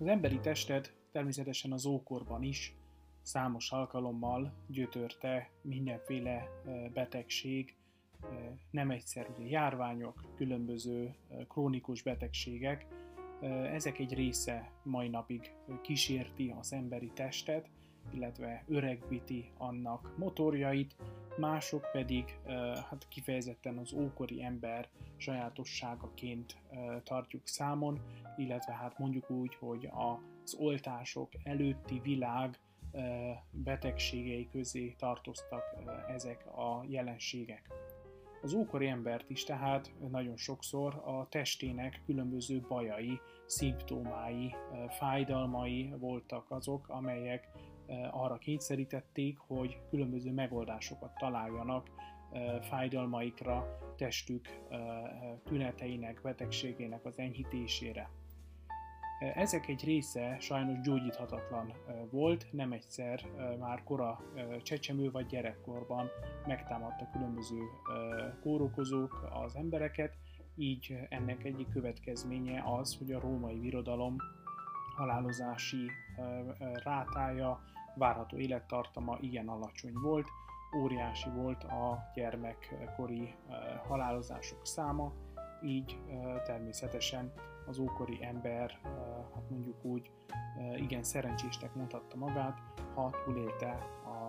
Az emberi testet természetesen az ókorban is számos alkalommal gyötörte mindenféle betegség, nem egyszer ugye járványok, különböző krónikus betegségek, ezek egy része mai napig kísérti az emberi testet, illetve öregbíti annak motorjait, mások pedig hát kifejezetten az ókori ember sajátosságaként tartjuk számon, illetve hát mondjuk úgy, hogy az oltások előtti világ betegségei közé tartoztak ezek a jelenségek. Az ókori embert is tehát nagyon sokszor a testének különböző bajai, szimptomái, fájdalmai voltak azok, amelyek arra kényszerítették, hogy különböző megoldásokat találjanak fájdalmaikra, testük tüneteinek, betegségének az enyhítésére. Ezek egy része sajnos gyógyíthatatlan volt, nem egyszer már kora csecsemő vagy gyerekkorban megtámadta különböző kórokozók az embereket, így ennek egyik következménye az, hogy a római birodalom halálozási rátája, várható élettartama igen alacsony volt, óriási volt a gyermekkori halálozások száma, így természetesen az ókori ember, hát mondjuk úgy, igen szerencsésnek mondhatta magát, ha túlélte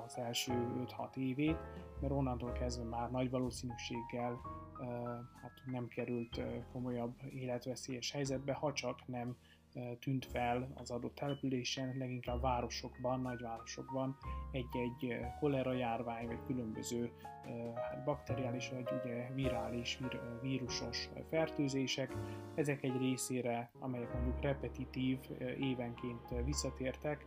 az első 5-6 évét, mert onnantól kezdve már nagy valószínűséggel hát nem került komolyabb életveszélyes helyzetbe, ha csak nem tűnt fel az adott településen, leginkább városokban, nagyvárosokban egy-egy kolera járvány, vagy különböző hát bakteriális, vagy ugye virális, vírusos fertőzések. Ezek egy részére, amelyek mondjuk repetitív évenként visszatértek,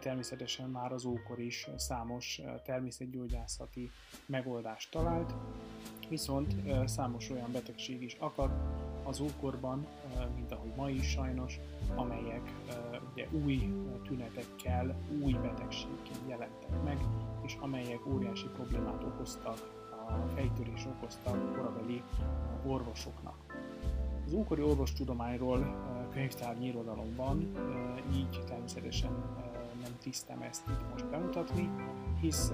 természetesen már az ókor is számos természetgyógyászati megoldást talált, viszont számos olyan betegség is akad az ókorban, mint ahogy ma is sajnos, amelyek ugye új tünetekkel, új betegségként jelentek meg, és amelyek óriási problémát okoztak, a fejtörés okoztak korabeli orvosoknak. Az ókori orvostudományról könyvtárnyi irodalomban, így természetesen nem tisztem ezt itt most bemutatni, hisz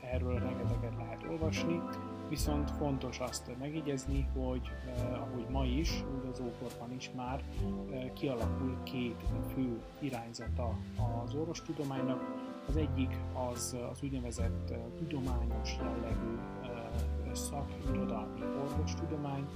erről rengeteget lehet olvasni, viszont fontos azt megjegyezni, hogy eh, ahogy ma is, úgy az ókorban is már eh, kialakul két fő irányzata az orvostudománynak. Az egyik az az úgynevezett eh, tudományos jellegű eh, szakirodalmi orvostudomány.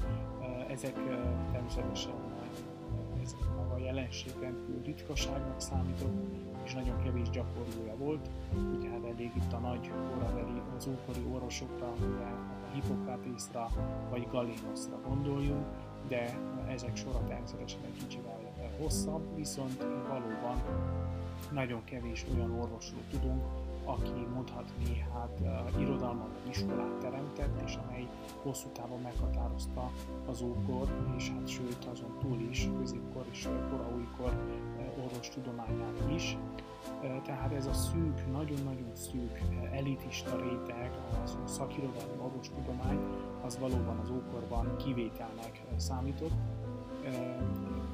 Eh, ezek eh, természetesen eh, ez maga a jelenség rendkívül ritkaságnak számított, és nagyon kevés gyakorlója volt, ugye hát elég itt a nagy korabeli, az ókori orvosokra, ugye Hippokratészra vagy Galénoszra gondoljunk, de ezek sora természetesen egy kicsivel hosszabb, viszont valóban nagyon kevés olyan orvosról tudunk, aki mondhatni, hát uh, irodalmat vagy iskolát teremtett, és amely hosszú távon meghatározta az ókor, és hát sőt azon túl is, középkor és koraújkor uh, orvostudományát is tehát ez a szűk, nagyon-nagyon szűk elitista réteg, a szakirodalmi orvostudomány, az valóban az ókorban kivételnek számított,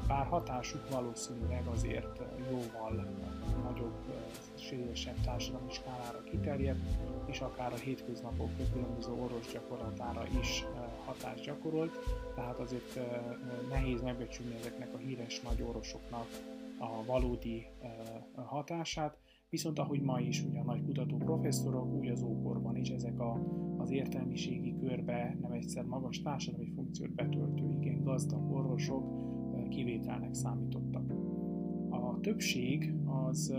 bár hatásuk valószínűleg azért jóval nagyobb, sérülésebb társadalmi skálára kiterjedt, és akár a hétköznapok különböző orvos gyakorlatára is hatást gyakorolt, tehát azért nehéz megbecsülni ezeknek a híres nagy orvosoknak a valódi hatását, viszont ahogy ma is ugye a nagy kutató professzorok, úgy az ókorban is ezek a, az értelmiségi körbe nem egyszer magas társadalmi funkciót betöltő, igen gazdag orvosok kivételnek számítottak. A többség az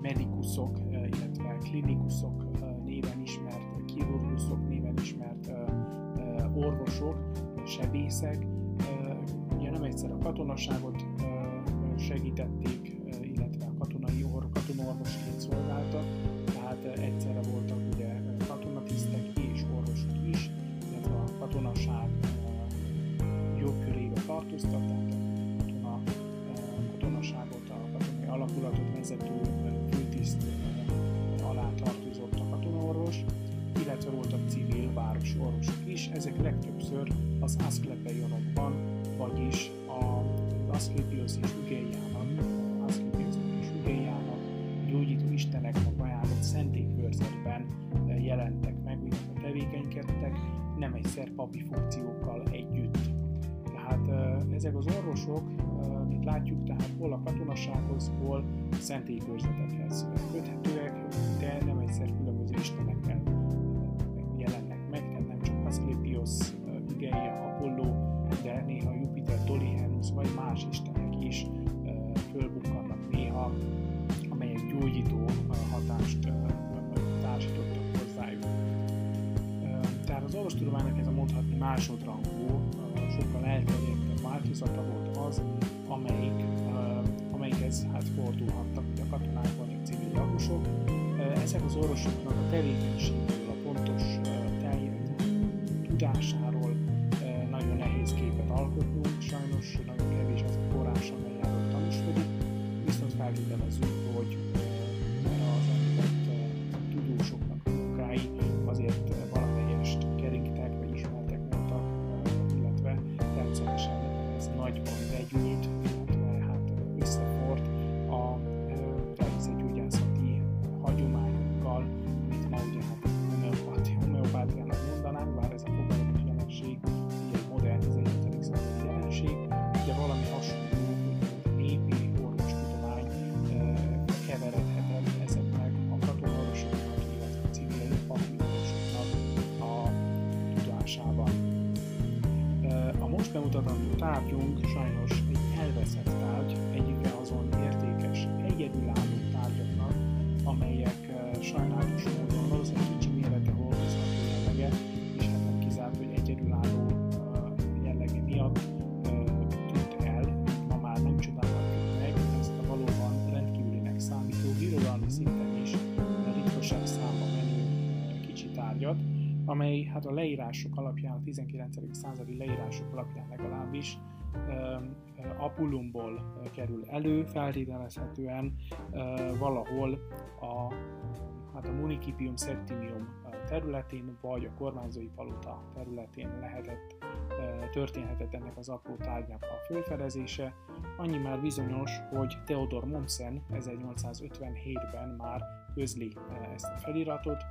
medikuszok, illetve klinikusok néven ismert, kirurgusok néven ismert orvosok, sebészek, ugye nem egyszer a katonaságot segítették, illetve a katonai or, katonorvosként Aszklépios és Ügeiának, Aszklépiosnak és Ügeiának, gyógyító isteneknek ajánlott szentélykörzetben jelentek meg, illetve tevékenykedtek, nem egyszer papi funkciókkal együtt. Tehát ezek az orvosok, mint látjuk, tehát hol a katonasághoz, hol szentélykörzetekhez köthetőek, de nem egyszer különböző istenekkel jelennek meg, tehát nem csak Aszklépios, Ügeia, Apollo, de néha Jupiter, Dolihenus vagy más istenek másodrangú, sokkal elterjedtebb változata volt az, amelyik, amelyikhez hát fordulhattak a katonák vagy a civil lakosok. Ezek az orvosoknak a tevékenységről, a pontos tudásáról most bemutatandó tárgyunk sajnos egy elveszett tárgy, egyike azon értékes, egyedülálló tárgyaknak, amelyek sajnálatos módon valószínűleg kicsi mérete hordozható jellege, és hát nem kizárt, hogy egyedülálló jellege miatt tűnt el, ma már nem csodálhatjuk meg ezt a valóban rendkívülinek számító birodalmi szinten is ritkaság számba menő kicsi tárgyat, amely hát a leírások alapján, a 19. századi leírások alapján legalábbis Apulumból kerül elő, feltételezhetően valahol a, hát a Municipium Septimium területén, vagy a kormányzói palota területén lehetett, történhetett ennek az apró tárgynak a fölfedezése. Annyi már bizonyos, hogy Theodor Mommsen 1857-ben már közli ezt a feliratot,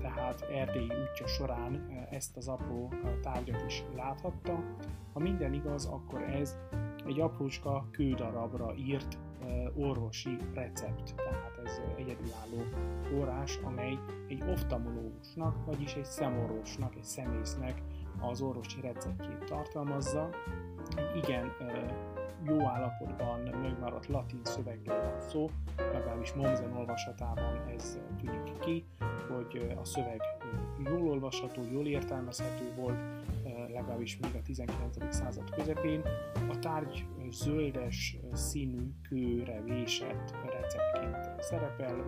tehát erdélyi útja során ezt az apró tárgyat is láthatta. Ha minden igaz, akkor ez egy aprócska kődarabra írt orvosi recept, tehát ez egyedülálló forrás, amely egy oftalmológusnak, vagyis egy szemorvosnak, egy szemésznek az orvosi receptjét tartalmazza. Igen jó állapotban megmaradt latin szövegről van szó, legalábbis Mommsen olvasatában ez tűnik ki, hogy a szöveg jól olvasható, jól értelmezhető volt, legalábbis még a 19. század közepén. A tárgy zöldes színű kőre vésett receptként szerepel,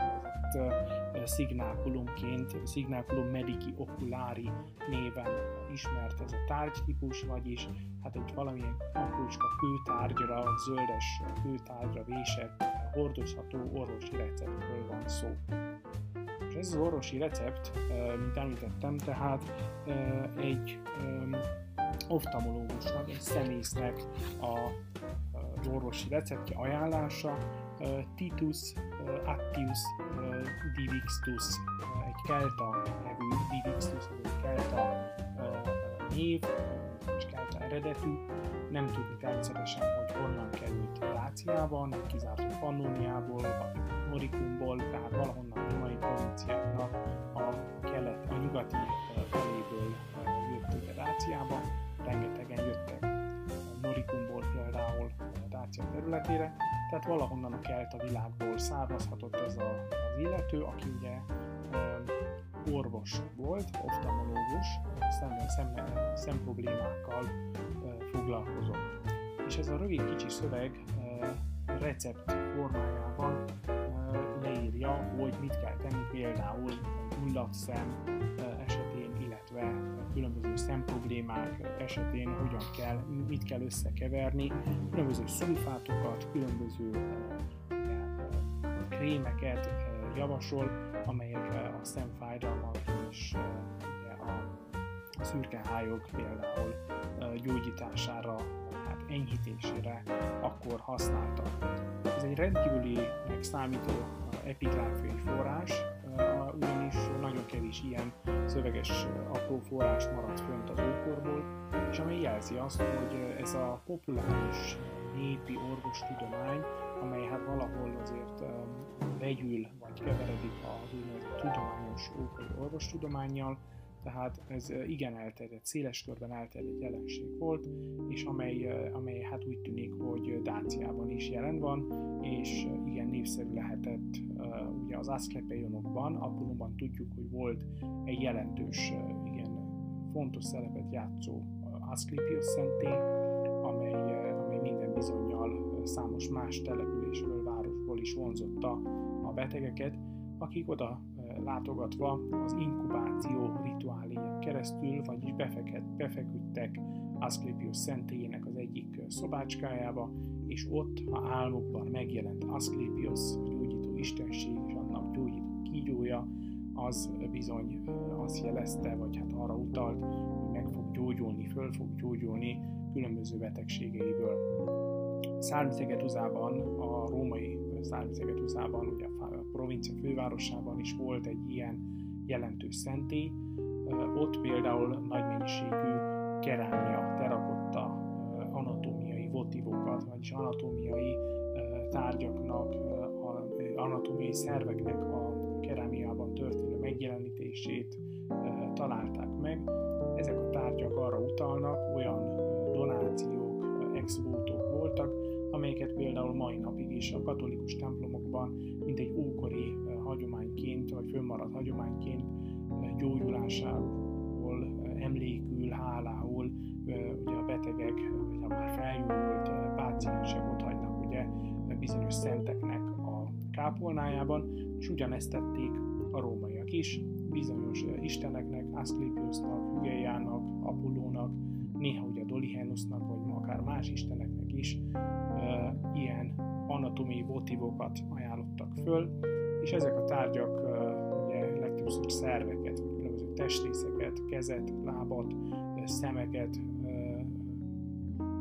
ez szignákulumként, szignákulum medici oculari néven ismert ez a tárgytípus, vagyis hát egy valamilyen aprócska kőtárgyra, zöldes kőtárgyra vésett, hordozható orvosi receptről van szó. Ez az orvosi recept, mint említettem, tehát egy oftalmológusnak, egy szemésznek a orvosi receptje ajánlása Titus Attius Divixtus, egy kelta nevű Divixtus, egy kelta név, és kelta eredetű. Nem tudni természetesen, hogy honnan került Dáciában, kizárt, Pannoniából, vagy Norikumból, tehát valahonnan a mai provinciáknak a kelet, a nyugati feléből jött ugye Dáciába. Rengetegen jöttek Norikumból például Dácia területére, tehát valahonnan a kelt a világból származhatott ez a, az illető, aki ugye orvos volt, oftalmológus, szem, szem, szemproblémákkal foglalkozott. És ez a rövid kicsi szöveg recept formájában leírja, hogy mit kell tenni például hullott szem esetén, illetve különböző szemproblémák esetén hogyan kell, mit kell összekeverni, különböző szulfátokat, különböző krémeket javasol, amelyek a szemfájdalmak és a szürke hályok például gyógyítására hát enyhítésére akkor használtak. Ez egy rendkívüli számító epigráfiai forrás, ugyanis nagyon kevés ilyen szöveges apró forrás maradt fönt az ókorból, és amely jelzi azt, hogy ez a populáris népi orvostudomány, amely hát valahol azért vegyül vagy keveredik az úgynevezett tudományos ókori orvostudományjal, tehát ez igen elterjedt, széles körben elterjedt jelenség volt, és amely, amely hát úgy tűnik, hogy Dáciában is jelen van, és igen népszerű lehetett ugye az Aszklepeionokban, Apollonban tudjuk, hogy volt egy jelentős, igen fontos szerepet játszó Aszklepios szentély, amely, amely minden bizonyal számos más településről, városból is vonzotta a betegeket, akik oda látogatva az inkubáció rituáléján keresztül, vagyis befeket, befeküdtek Aszklépios szentélyének az egyik szobácskájába, és ott a álmokban megjelent Aszklépios, a gyógyító istenség és annak gyógyító kígyója, az bizony azt jelezte, vagy hát arra utalt, hogy meg fog gyógyulni, föl fog gyógyulni különböző betegségeiből. Szárnyszegetuzában, a római Szárnyszegetuzában, ugye provincia fővárosában is volt egy ilyen jelentős szentély. Ott például nagy mennyiségű kerámia, terakotta, anatómiai votívokat, vagyis anatómiai tárgyaknak, anatómiai szerveknek a kerámiában történő megjelenítését találták meg. Ezek a tárgyak arra utalnak, olyan donációk, exvótok voltak, amelyeket például mai napig is a katolikus templomokban, mint egy ókori hagyományként, vagy fönnmaradt hagyományként gyógyulásából emlékül, hálául ugye a betegek, vagy a már felgyógyult páciensek ott hagynak ugye bizonyos szenteknek a kápolnájában, és ugyanezt tették a rómaiak is, bizonyos isteneknek, Aszklépiosnak, Hügeiának, Apollónak, néha ugye Dolihenusnak, vagy akár más isteneknek is ilyen anatómiai votívokat ajánlottak föl, és ezek a tárgyak ugye legtöbbször szerveket, vagy különböző testrészeket, kezet, lábat, szemeket,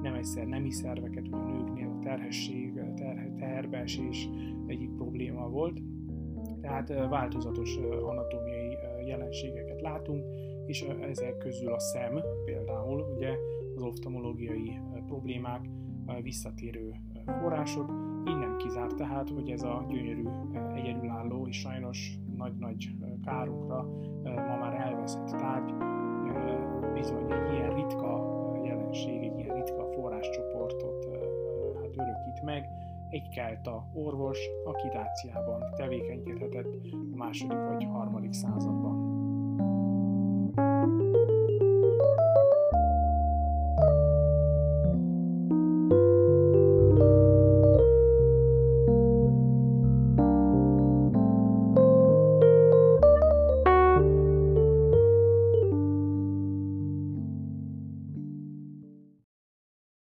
nem egyszer nemi szerveket, ugye a nőknél a terhesség, ter, teherbeesés egyik probléma volt. Tehát változatos anatómiai jelenségeket látunk, és ezek közül a szem például, ugye az oftalmológiai problémák visszatérő források, így nem kizárt tehát, hogy ez a gyönyörű, egyedülálló és sajnos nagy-nagy kárunkra ma már elveszett tárgy bizony egy ilyen ritka jelenség, egy ilyen ritka forráscsoportot hát örökít meg, egy kelta orvos, aki Dáciában tevékenykedhetett a második vagy harmadik században.